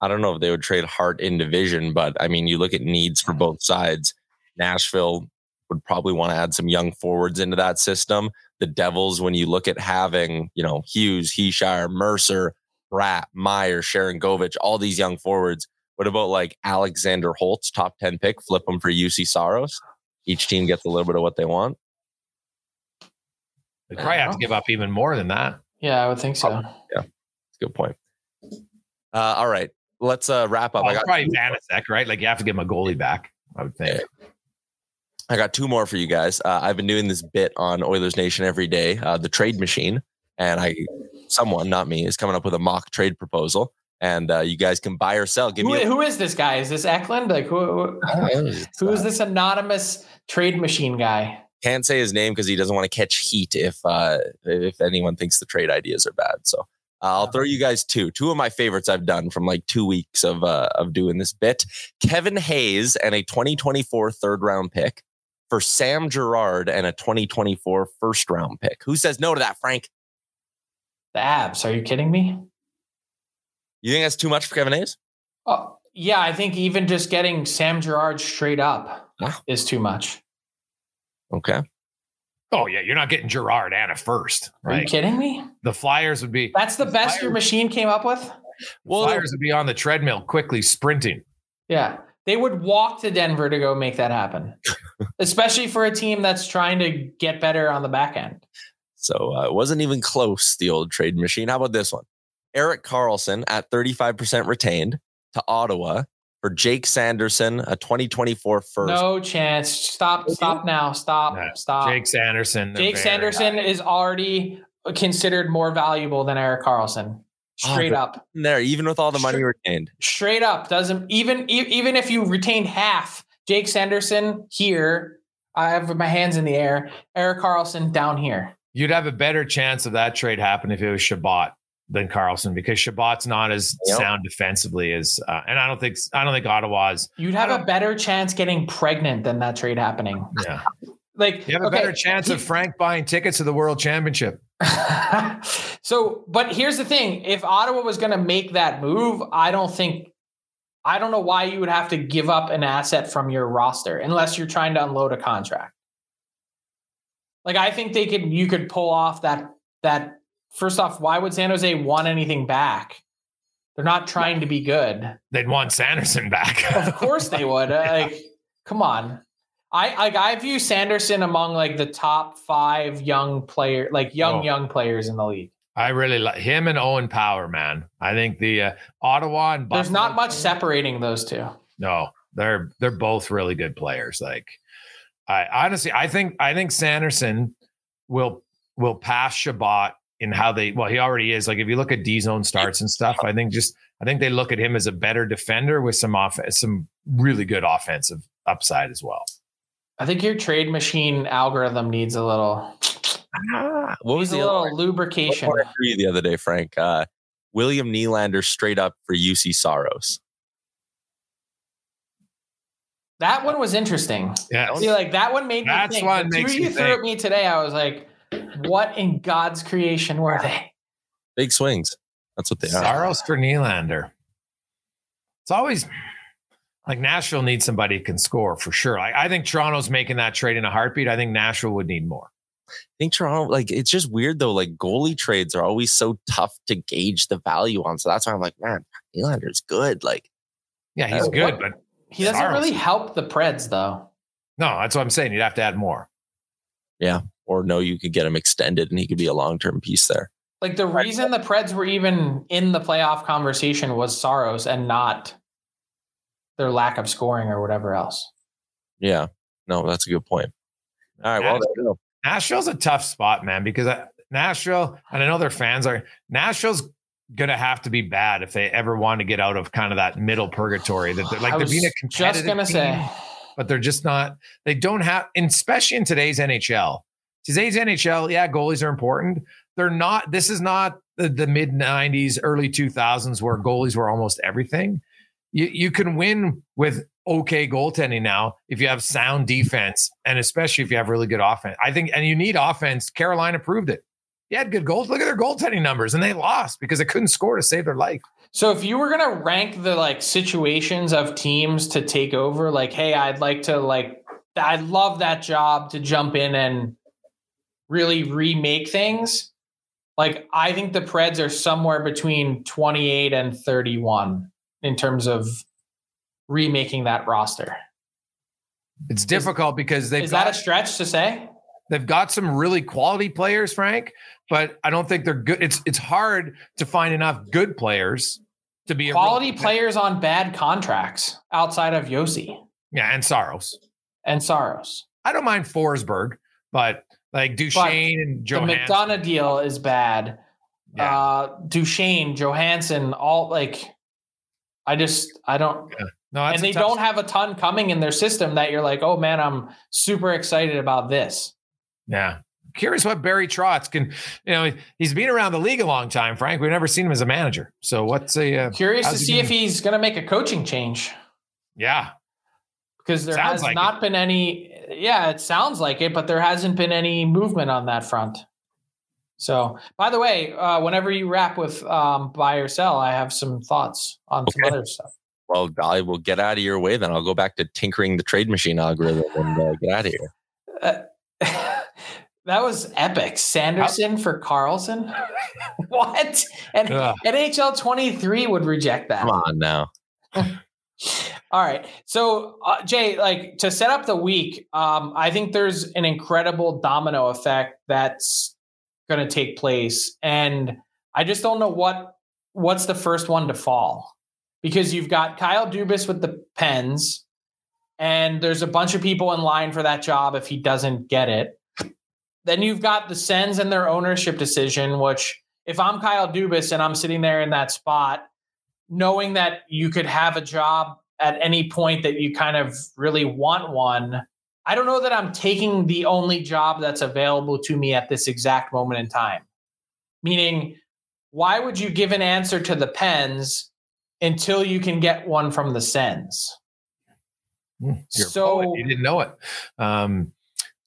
I don't know if they would trade Hart in division, but I mean, you look at needs for both sides. Nashville would probably want to add some young forwards into that system. The Devils, when you look at having, you know, Hughes, Hischier, Mercer, Bratt, Meier, Sharangovich, all these young forwards. What about like Alexander Holtz, top 10 pick, flip him for Juuse Saros? Each team gets a little bit of what they want. They probably have to give up even more than that. Yeah, I would think so. Yeah, that's a good point. Uh, all right, let's uh, wrap up. Oh, I got probably Vanecek, right? Like you have to give him a goalie back. I would think. I got two more for you guys. Uh, I've been doing this bit on Oilers Nation every day, uh, the trade machine, and I, someone, not me, is coming up with a mock trade proposal, and uh, you guys can buy or sell. Give Who, me a, who is this guy? Is this Eklund? Like who? Who, who is this anonymous trade machine guy? Can't say his name because he doesn't want to catch heat if uh, if anyone thinks the trade ideas are bad. So uh, I'll throw you guys two. Two of my favorites I've done from like two weeks of uh, of doing this bit. Kevin Hayes and a 2024 third round pick for Sam Girard and a 2024 first round pick. Who says no to that, Frank? The Avs. Are you kidding me? You think that's too much for Kevin Hayes? Oh, yeah, I think even just getting Sam Girard straight up Wow. is too much. Okay. Oh yeah, you're not getting Girard and a first, Are you kidding me? The Flyers would be That's the best your machine came up with? Well, Flyers would be on the treadmill quickly sprinting. Yeah. They would walk to Denver to go make that happen, especially for a team that's trying to get better on the back end. So uh, it wasn't even close, the old trade machine. How about this one? Erik Karlsson at 35% retained to Ottawa for Jake Sanderson, a 2024 first. No chance. Stop. Stop now. Stop. No, Stop. Jake Sanderson. Jake Sanderson high. is already considered more valuable than Erik Karlsson. Oh, straight but- up. there, even with all the money Sure. retained. Straight up. Doesn't even even if you retained half, Jake Sanderson here. I have my hands in the air. Erik Karlsson down here. You'd have a better chance of that trade happening if it was Chabot than Karlsson because Chabot's not as Yep. sound defensively as, uh, and I don't think I don't think Ottawa's. You'd have a better chance getting pregnant than that trade happening. Yeah, Like you have a okay, better chance of Frank buying tickets to the World Championship. so, but here's the thing: if Ottawa was going to make that move, I don't think, I don't know why you would have to give up an asset from your roster unless you're trying to unload a contract. Like, I think they could, you could pull off that. That first off, why would San Jose want anything back? They're not trying to be good. They'd want Sanderson back. Of course they would. Uh, Like, come on. I like I view Sanderson among like the top five young player, like young Oh. young players in the league. I really like him and Owen Power, man. I think the uh, Ottawa and There's Buffalo- not much separating those two. No, they're they're both really good players. Like I honestly I think I think Sanderson will will pass Chabot in how they well, he already is. Like if you look at D zone starts and stuff, I think just I think they look at him as a better defender with some off some really good offensive upside as well. I think your trade machine algorithm needs a little, Ah, what was a the other little one? lubrication. What did I agree the other day, Frank? Uh, William Nylander straight up for Juuse Saros. That one was interesting. Yeah. See, like that one made me That's think. what The two makes you me threw at me today, I was like, what in God's creation were they? Big swings. That's what they are. Saros for Nylander. It's always like Nashville needs somebody who can score for sure. Like, I think Toronto's making that trade in a heartbeat. I think Nashville would need more. I think Toronto, like, it's just weird though. Like, goalie trades are always so tough to gauge the value on. So that's why I'm like, man, Nylander's good. Like, Yeah, he's Uh, good, what- but He doesn't Saros. really help the Preds though. no, that's what I'm saying. You'd have to add more. Or no, you could get him extended and he could be a long term piece there. Like the reason the Preds were even in the playoff conversation was Saros and not their lack of scoring or whatever else. Yeah. No, that's a good point. All right. Well, there you go. Nashville's a tough spot, man, because I, Nashville, and I know their fans are, Nashville's going to have to be bad if they ever want to get out of kind of that middle purgatory that they're like, they're being a competitive just gonna say but they're just not, they don't have, especially in today's NHL. Today's NHL, yeah, goalies are important. They're not, this is not the, the mid 90s, early 2000s where goalies were almost everything. You, you can win with okay goaltending now if you have sound defense and especially if you have really good offense. I think, and you need offense. Carolina proved it. He had good goals. Look at their goaltending numbers, and they lost because they couldn't score to save their life. So if you were gonna rank the like situations of teams to take over, like, hey, I'd like to like I'd love that job to jump in and really remake things. Like I think the Preds are somewhere between 28 and 31 in terms of remaking that roster. It's difficult because they've Is got, that a stretch to say? they've got some really quality players, Frank, but I don't think they're good. It's it's hard to find enough good players to be Quality players on bad contracts outside of Josi Yeah, and Saros. and Saros. I don't mind Forsberg, but like Duchene and The Johansen. McDonagh deal is bad. Yeah. Uh Duchene, Johansen, all like I just I don't no, and they don't have a ton coming in their system that you're like, oh man, I'm super excited about this. Yeah. Curious what Barry Trotz can, you know, he's been around the league a long time, Frank. We've never seen him as a manager. So what's a, uh, Curious to how's he see gonna- if he's gonna make a coaching change yeah. because there Sounds has like not been any yeah, it sounds like it, but there hasn't been any movement on that front. So, by the way, uh, whenever you wrap with um, buy or sell, I have some thoughts on some other stuff. Well, I will get out of your way then. I'll go back to tinkering the trade machine algorithm and uh, get out of here. That was epic. Sanderson for Karlsson. what? And Ugh. NHL 23 would reject that. Come on now. All right. So, uh, Jay, like to set up the week, um, I think there's an incredible domino effect that's going to take place, and I just don't know what what's the first one to fall because you've got Kyle Dubas with the Pens, and there's a bunch of people in line for that job if he doesn't get it. Then you've got the Sens and their ownership decision, which if I'm Kyle Dubas and I'm sitting there in that spot, knowing that you could have a job at any point that you kind of really want one, I don't know that I'm taking the only job that's available to me at this exact moment in time. Meaning, why would you give an answer to the Pens until you can get one from the Sens? You're So- you didn't know it. Um,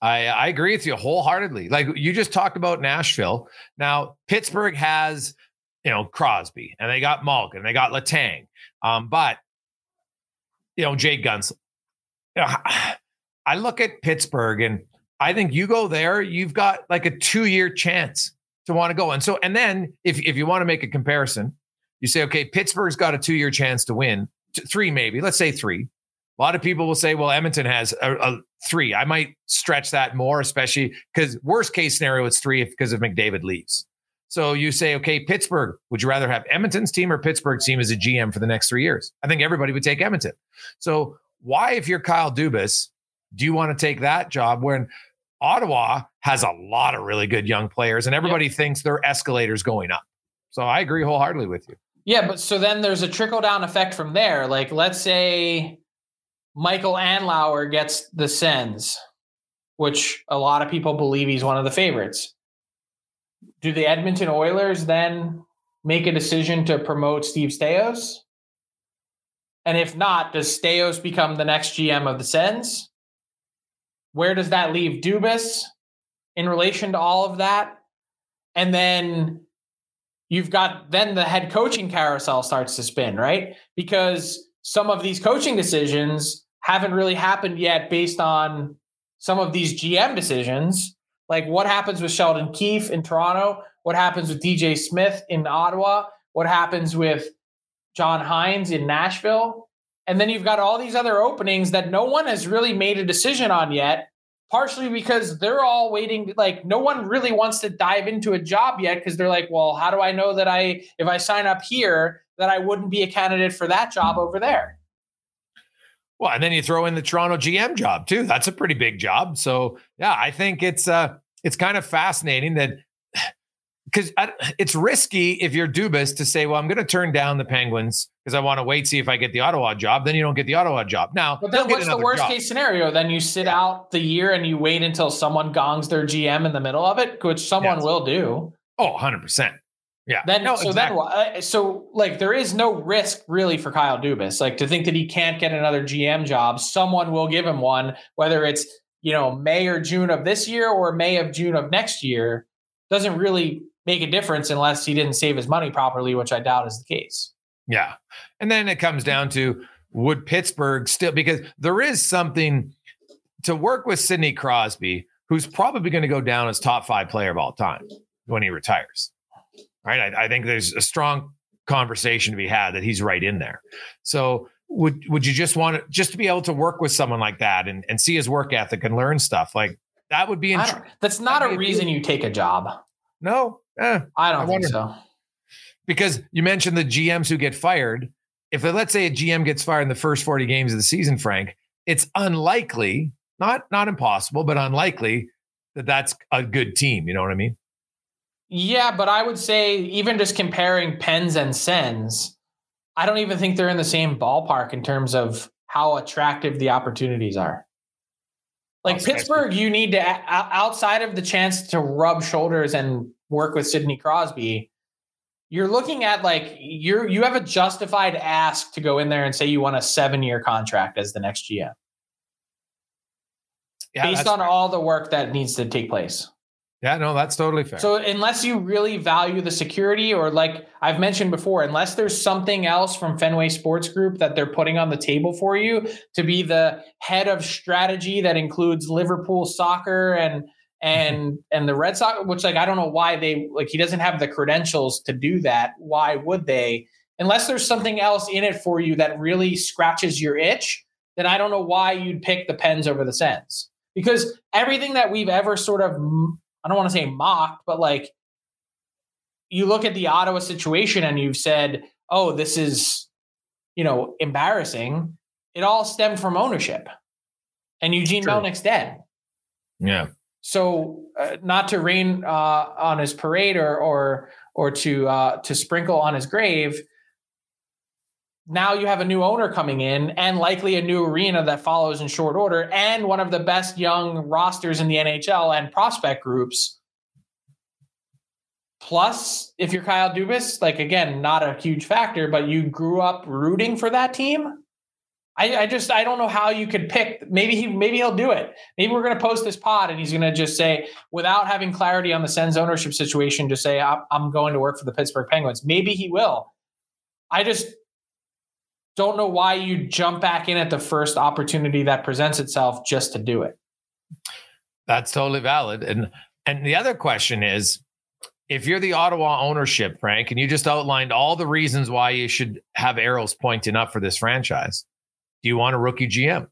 I, I agree with you wholeheartedly. Like you just talked about Nashville. Now Pittsburgh has, you know, Crosby and they got Malkin, they got Letang. Um, but you know, Jake Guentzel. You know, I look at Pittsburgh and I think you go there, you've got like a two-year chance to want to go. And so, and then if if you want to make a comparison, you say, okay, Pittsburgh's got a two-year chance to win, three maybe. Let's say three. A lot of people will say, well, Edmonton has a, a three. I might stretch that more, especially because worst case scenario, it's three because if McDavid leaves. So you say, okay, Pittsburgh, would you rather have Edmonton's team or Pittsburgh's team as a GM for the next three years? I think everybody would take Edmonton. So why, if you're Kyle Dubas, do you want to take that job when Ottawa has a lot of really good young players and everybody thinks their escalators going up? So I agree wholeheartedly with you. Yeah, but so then there's a trickle down effect from there. Like, let's say Michel Andlauer gets the Sens, which a lot of people believe he's one of the favorites. Do the Edmonton Oilers then make a decision to promote Steve Staios? And if not, does Staios become the next GM of the Sens? Where does that leave Dubas in relation to all of that? And then you've got then the head coaching carousel starts to spin, right? Because some of these coaching decisions haven't really happened yet based on some of these GM decisions. Like what happens with Sheldon Keefe in Toronto? What happens with DJ Smith in Ottawa? What happens with John Hynes in Nashville? And then you've got all these other openings that no one has really made a decision on yet partially because they're all waiting like no one really wants to dive into a job yet because they're like well how do i know that i if i sign up here that i wouldn't be a candidate for that job over there Well, and then you throw in the Toronto GM job too. That's a pretty big job. So yeah, I think it's uh it's kind of fascinating that because it's risky if you're Dubas to say, well, I'm going to turn down the Penguins because I want to wait see if I get the Ottawa job. Then you don't get the Ottawa job. Now, but then what's the worst job. case scenario then you sit out the year and you wait until someone gongs their gm in the middle of it which someone Yes. will do Oh, 100 percent. Yeah. then No, so exactly. then what? Uh, so like there is no risk really for Kyle Dubas like to think that he can't get another GM job someone will give him one whether it's you know May or June of this year or May of June of next year doesn't really make a difference unless he didn't save his money properly, which I doubt is the case. Yeah. And then it comes down to would Pittsburgh still, because there is something to work with Sidney Crosby, who's probably going to go down as top five player of all time when he retires. Right. I, I think there's a strong conversation to be had that he's right in there. So would would you just want to just to be able to work with someone like that and, and see his work ethic and learn stuff like that would be int- that's not a reason you take a job. No eh, i don't I think so. Because you mentioned the gms who get fired. If let's say a gm gets fired in the first 40 games of the season frank it's unlikely not not impossible but unlikely that that's a good team you know what i mean yeah but i would say even just comparing pens and sens I don't even think they're in the same ballpark in terms of how attractive the opportunities are. Like Pittsburgh, you need to outside of the chance to rub shoulders and work with Sidney Crosby. You're looking at like you're you have a justified ask to go in there and say you want a seven year contract as the next GM. Yeah, based on all the work that needs to take place. Yeah, no, that's totally fair. So unless you really value the security, or like I've mentioned before, unless there's something else from Fenway Sports Group that they're putting on the table for you to be the head of strategy that includes Liverpool soccer and mm-hmm. and and the Red Sox, which like I don't know why they like he doesn't have the credentials to do that. Why would they? Unless there's something else in it for you that really scratches your itch, then I don't know why you'd pick the Pens over the Sens. Because everything that we've ever sort of I don't want to say mocked, but like you look at the Ottawa situation and you've said, oh, this is, you know, embarrassing. It all stemmed from ownership. And Eugene True. Melnyk's dead. Yeah. So, uh, not to rain uh, on his parade or or or to uh, to sprinkle on his grave, now you have a new owner coming in and likely a new arena that follows in short order and one of the best young rosters in the NHL and prospect groups. Plus, if you're Kyle Dubas, like again, not a huge factor, but you grew up rooting for that team. I, I just I don't know how you could pick. Maybe he maybe he'll do it. Maybe we're gonna post this pod and he's gonna just say, without having clarity on the Sens ownership situation, just say I'm going to work for the Pittsburgh Penguins. Maybe he will. I just don't know why you jump back in at the first opportunity that presents itself just to do it. That's totally valid. And and the other question is if you're the Ottawa ownership, Frank, and you just outlined all the reasons why you should have arrows pointing up for this franchise, do you want a rookie GM?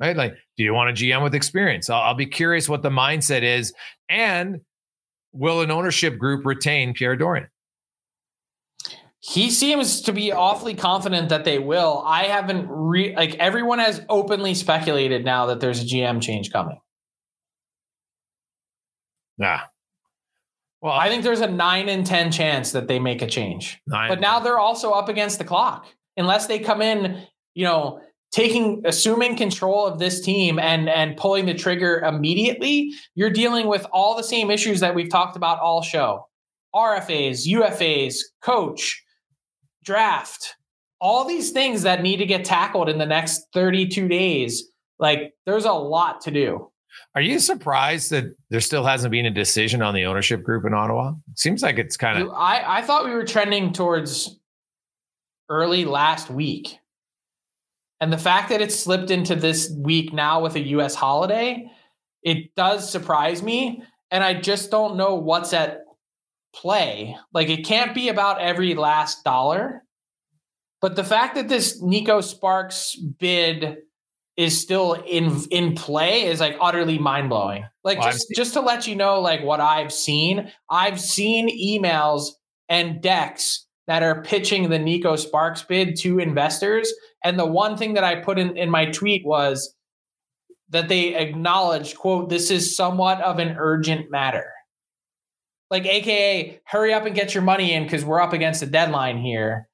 Right? Like, do you want a GM with experience? I'll, I'll be curious what the mindset is. And will an ownership group retain Pierre Dorion? He seems to be awfully confident that they will. I haven't re like everyone has openly speculated now that there's a GM change coming. Yeah. Well, I think there's a nine in 10 chance that they make a change. Nine. But now they're also up against the clock. Unless they come in, you know, taking assuming control of this team and and pulling the trigger immediately, you're dealing with all the same issues that we've talked about all show. RFAs, UFAs, coach, draft, all these things that need to get tackled in the next 32 days. Like there's a lot to do. Are you surprised that there still hasn't been a decision on the ownership group in Ottawa? seems like it's kind of. I, I thought we were trending towards early last week. And the fact that it slipped into this week now with a US holiday, it does surprise me. And I just don't know what's at play. Like it can't be about every last dollar. But the fact that this Neko Sparks bid is still in in play is like utterly mind blowing. Like well, just just to let you know, like what I've seen, I've seen emails and decks that are pitching the Neko Sparks bid to investors. And the one thing that I put in, in my tweet was that they acknowledged, quote, this is somewhat of an urgent matter like aka hurry up and get your money in because we're up against a deadline here.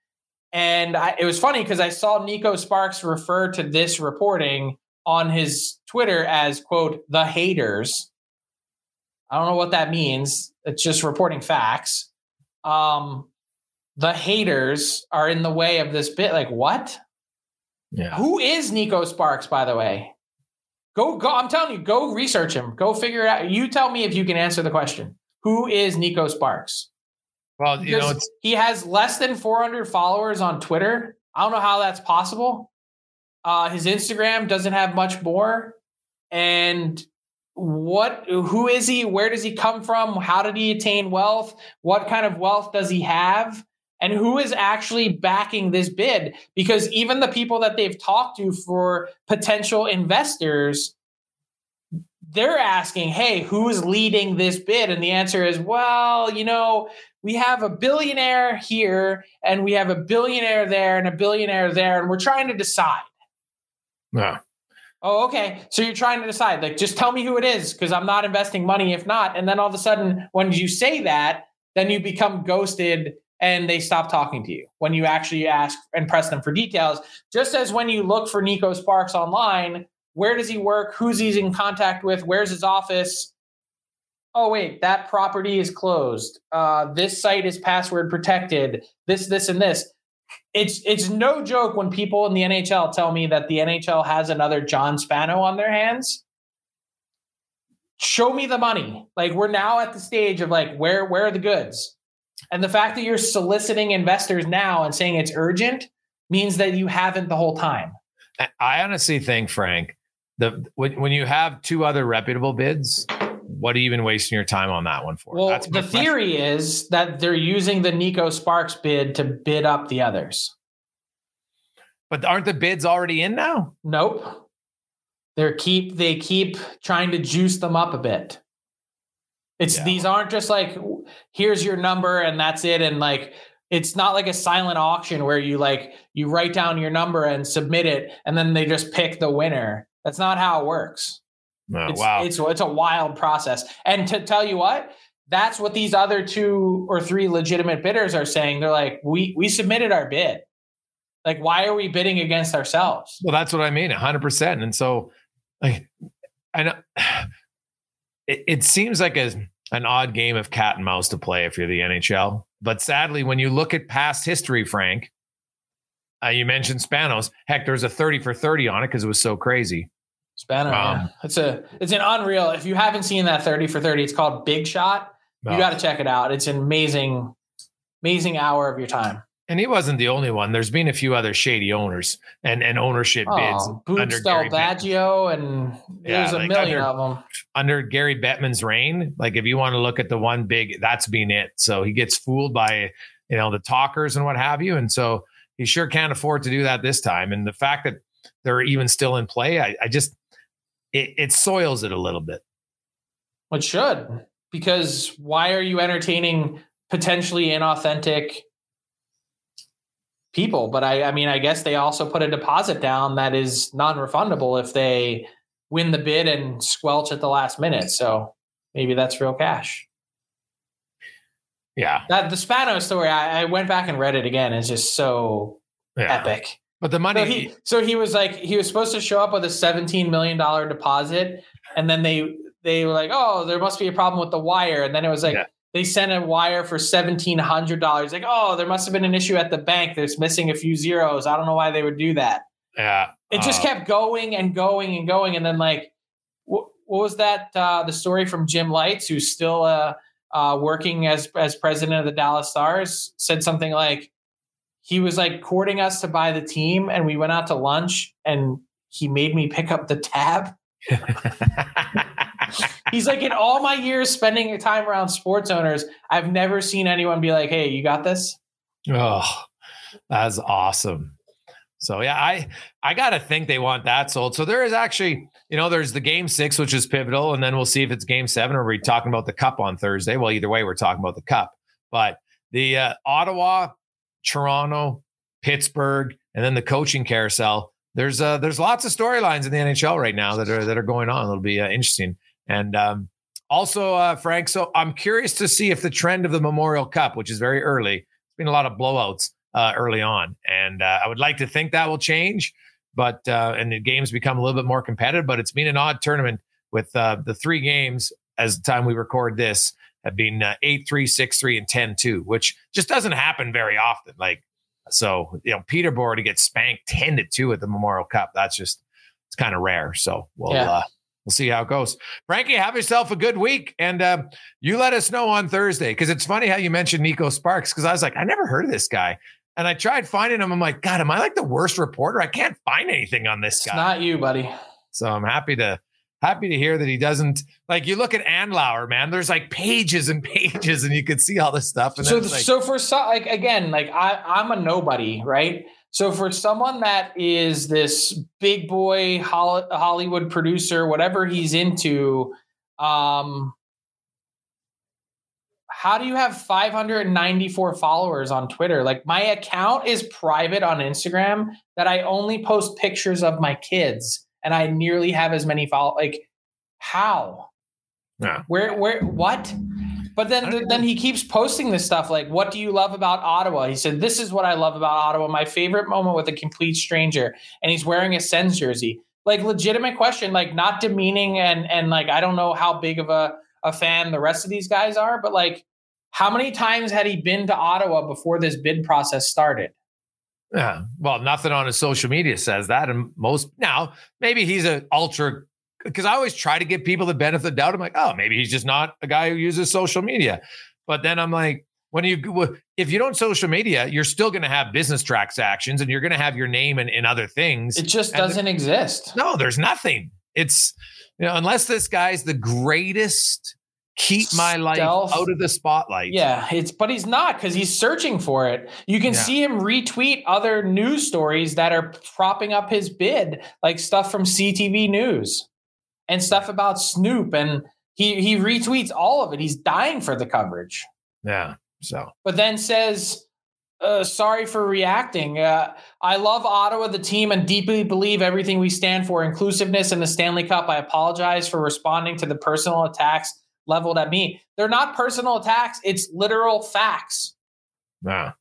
And I, it was funny because i saw neko sparks refer to this reporting on his twitter as quote the haters. I don't know what that means. It's just reporting facts. Um the haters are in the way of this bit. Like what? Yeah. Who is neko sparks by the way? Go go i'm telling you go research him. Go figure it out. You tell me if you can answer the question who is Neko Sparks? Well, you know, he has less than 400 followers on Twitter. I don't know how that's possible. Uh, his Instagram doesn't have much more. And what who is he where does he come from how did he attain wealth what kind of wealth does he have and who is actually backing this bid because even the people that they've talked to for potential investors they're asking hey who's leading this bid and the answer is well you know we have a billionaire here and we have a billionaire there and a billionaire there and we're trying to decide yeah Oh, okay. So you're trying to decide, like, just tell me who it is because I'm not investing money if not. And then all of a sudden, when you say that, then you become ghosted and they stop talking to you when you actually ask and press them for details. Just as when you look for Neko Sparks online, where does he work? Who's he in contact with? Where's his office? Oh, wait, that property is closed. Uh, this site is password protected. This, this, and this it's it's no joke when people in the NHL tell me that the NHL has another John Spano on their hands. Show me the money. Like we're now at the stage of like where where are the goods? And the fact that you're soliciting investors now and saying it's urgent means that you haven't the whole time. I honestly think, Frank, the when, when you have two other reputable bids, what are you even wasting your time on that one for? Well, That's the theory is that they're using the Neko Sparks bid to bid up the others. But aren't the bids already in now? Nope. They're keep they keep trying to juice them up a bit. It's yeah. these aren't just like here's your number and that's it and like it's not like a silent auction where you like you write down your number and submit it and then they just pick the winner. That's not how it works. Oh, it's, wow. It's it's a wild process. And to tell you what, that's what these other two or three legitimate bidders are saying. They're like, we we submitted our bid. Like, why are we bidding against ourselves? Well, that's what I mean, hundred percent. And so, like, I know it, it seems like a an odd game of cat and mouse to play if you're the NHL. But sadly, when you look at past history, Frank, uh, you mentioned Spanos. Heck, there's a 30 for 30 on it because it was so crazy. Spanner. Wow. Yeah. It's a it's an unreal. If you haven't seen that 30 for 30, it's called Big Shot. You got to check it out. It's an amazing, amazing hour of your time. And he wasn't the only one. There's been a few other shady owners and, and ownership oh, bids Boots under Del Gary Baggio, and there's yeah, a like million under, of them under Gary Bettman's reign. Like if you want to look at the one big, that's been it. So he gets fooled by you know the talkers and what have you, and so he sure can't afford to do that this time. And the fact that they're even still in play, I, I just it, it soils it a little bit. It should, because why are you entertaining potentially inauthentic people? But I, I mean, I guess they also put a deposit down that is non-refundable if they win the bid and squelch at the last minute. So maybe that's real cash. Yeah. That the Spano story, I, I went back and read it again. It's just so yeah. epic. But the money. So he, so he was like, he was supposed to show up with a seventeen million dollar deposit, and then they they were like, oh, there must be a problem with the wire, and then it was like. Yeah. They sent a wire for seventeen hundred dollars. Like, oh, there must have been an issue at the bank. There's missing a few zeros. I don't know why they would do that. Yeah, it just uh, kept going and going and going, and then like, what, what was that? Uh, the story from Jim Lites, who's still uh, uh, working as as president of the Dallas Stars, said something like, he was like courting us to buy the team and we went out to lunch and he made me pick up the tab. He's like, in all my years spending time around sports owners, I've never seen anyone be like, hey, you got this. Oh, that's awesome. So yeah, I I gotta think they want that sold. So there is actually, you know, there's the game six, which is pivotal, and then we'll see if it's game seven or we're talking about the cup on Thursday. Well, either way, we're talking about the cup. But the uh, Ottawa Toronto, Pittsburgh, and then the coaching carousel. There's uh, there's lots of storylines in the NHL right now that are that are going on. It'll be uh, interesting. And um, also, uh, Frank, so I'm curious to see if the trend of the Memorial Cup, which is very early, it's been a lot of blowouts uh, early on, and uh, I would like to think that will change. But uh, and the games become a little bit more competitive. But it's been an odd tournament with uh, the three games as the time we record this have been uh, 8 3, 6 3, and 10 2, which just doesn't happen very often. Like, so, you know, Peterborough to get spanked 10 to 2 at the Memorial Cup, that's just, it's kind of rare. So we'll, yeah. uh, we'll see how it goes. Frankie, have yourself a good week. And uh, you let us know on Thursday because it's funny how you mentioned Neko Sparks because I was like, I never heard of this guy. And I tried finding him. I'm like, God, am I like the worst reporter? I can't find anything on this It's guy. not you, buddy. So I'm happy to happy to hear that he doesn't like you look at Andlauer, man. There's like pages and pages, and you can see all this stuff. And so like, so for some like again like i i'm a nobody right so for someone that is this big boy hollywood producer whatever he's into um how do you have 594 followers on twitter? Like my account is private on instagram that i only post pictures of my kids and i nearly have as many follow like how? Yeah. where where what? But then then he keeps posting this stuff like what do you love about ottawa? He said this is what i love about ottawa my favorite moment with a complete stranger. And he's wearing a sens jersey. Like legitimate question like not demeaning and and like i don't know how big of a, a fan the rest of these guys are but like how many times had he been to ottawa before this bid process started Yeah. Well, nothing on his social media says that. And most now, maybe he's an ultra because I always try to give people the benefit of the doubt. I'm like, oh, maybe he's just not a guy who uses social media. But then I'm like, when you if you don't social media, you're still going to have business transactions and you're going to have your name in, in other things. it just doesn't exist No, there's nothing. It's you know, unless this guy's the greatest, keep my life Stealth. out of the spotlight. Yeah, it's but he's not because he's searching for it. You can Yeah. see him retweet other news stories that are propping up his bid, like stuff from CTV News and stuff about Snoop, and he he retweets all of it. He's dying for the coverage, Yeah. So but then says. Uh, sorry for reacting. Uh, I love Ottawa, the team, and deeply believe everything we stand for inclusiveness in the Stanley Cup. I apologize for responding to the personal attacks leveled at me. They're not personal attacks, it's literal facts. yeah.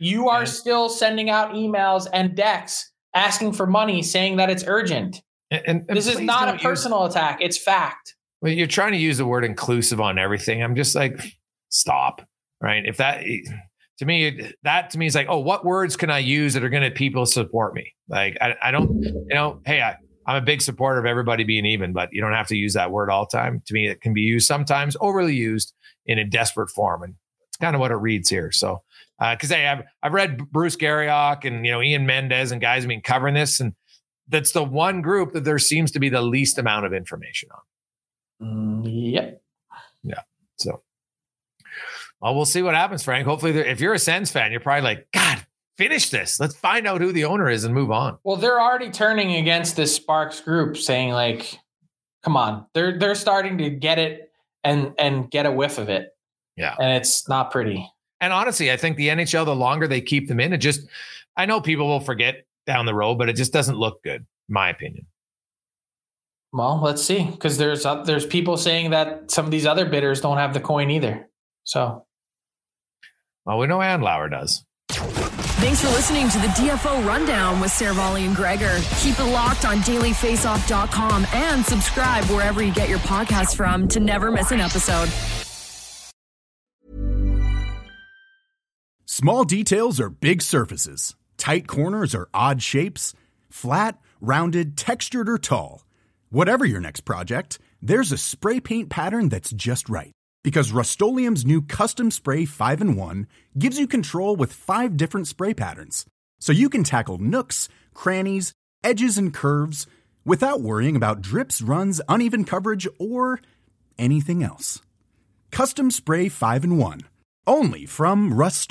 You are And- still sending out emails and decks asking for money, saying that it's urgent. And, and- and this is not a don't use- personal attack, it's fact. Well, you're trying to use the word inclusive on everything. I'm just like, stop. Right. If that to me, that to me is like, oh, what words can I use that are going to people support me? Like, I, I don't, you know, hey, I, I'm a big supporter of everybody being even, but you don't have to use that word all the time. To me, it can be used sometimes overly used in a desperate form. And it's kind of what it reads here. So, because hey, I've, I've read Bruce Garrioch and, you know, Ian Mendes and guys have been covering this. And that's the one group that there seems to be the least amount of information on. Mm, yep. Yeah. So, well, we'll see what happens, Frank. Hopefully, if you're a Sens fan, you're probably like, God, finish this. Let's find out who the owner is and move on. Well, they're already turning against this Sparks group, saying like, "Come on!" They're they're starting to get it and and get a whiff of it. Yeah. and it's not pretty. And honestly, I think the NHL, the longer they keep them in, it just, I know people will forget down the road, but it just doesn't look good, in my opinion. Well, let's see, because there's uh, there's people saying that some of these other bidders don't have the coin either. So Well, we know Andlauer does. Thanks for listening to the DFO Rundown with Seravalli and Gregor. Keep it locked on dailyfaceoff.com and subscribe wherever you get your podcasts from to never miss an episode. Small details are big surfaces. Tight corners are odd shapes. Flat, rounded, textured, or tall. Whatever your next project, there's a spray paint pattern that's just right. Because Rust new Custom Spray 5 in 1 gives you control with five different spray patterns. So you can tackle nooks, crannies, edges, and curves without worrying about drips, runs, uneven coverage, or anything else. Custom Spray 5 in 1. Only from Rust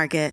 Market.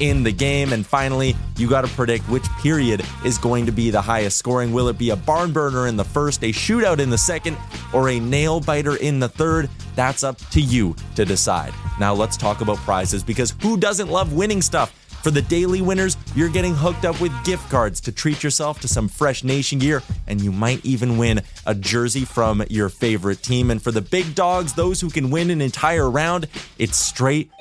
in the game. And finally, you got to predict which period is going to be the highest scoring. Will it be a barn burner in the first, a shootout in the second, or a nail biter in the third? That's up to you to decide. Now let's talk about prizes because who doesn't love winning stuff? For the daily winners, you're getting hooked up with gift cards to treat yourself to some fresh nation gear, and you might even win a jersey from your favorite team. And for the big dogs, those who can win an entire round, it's straight,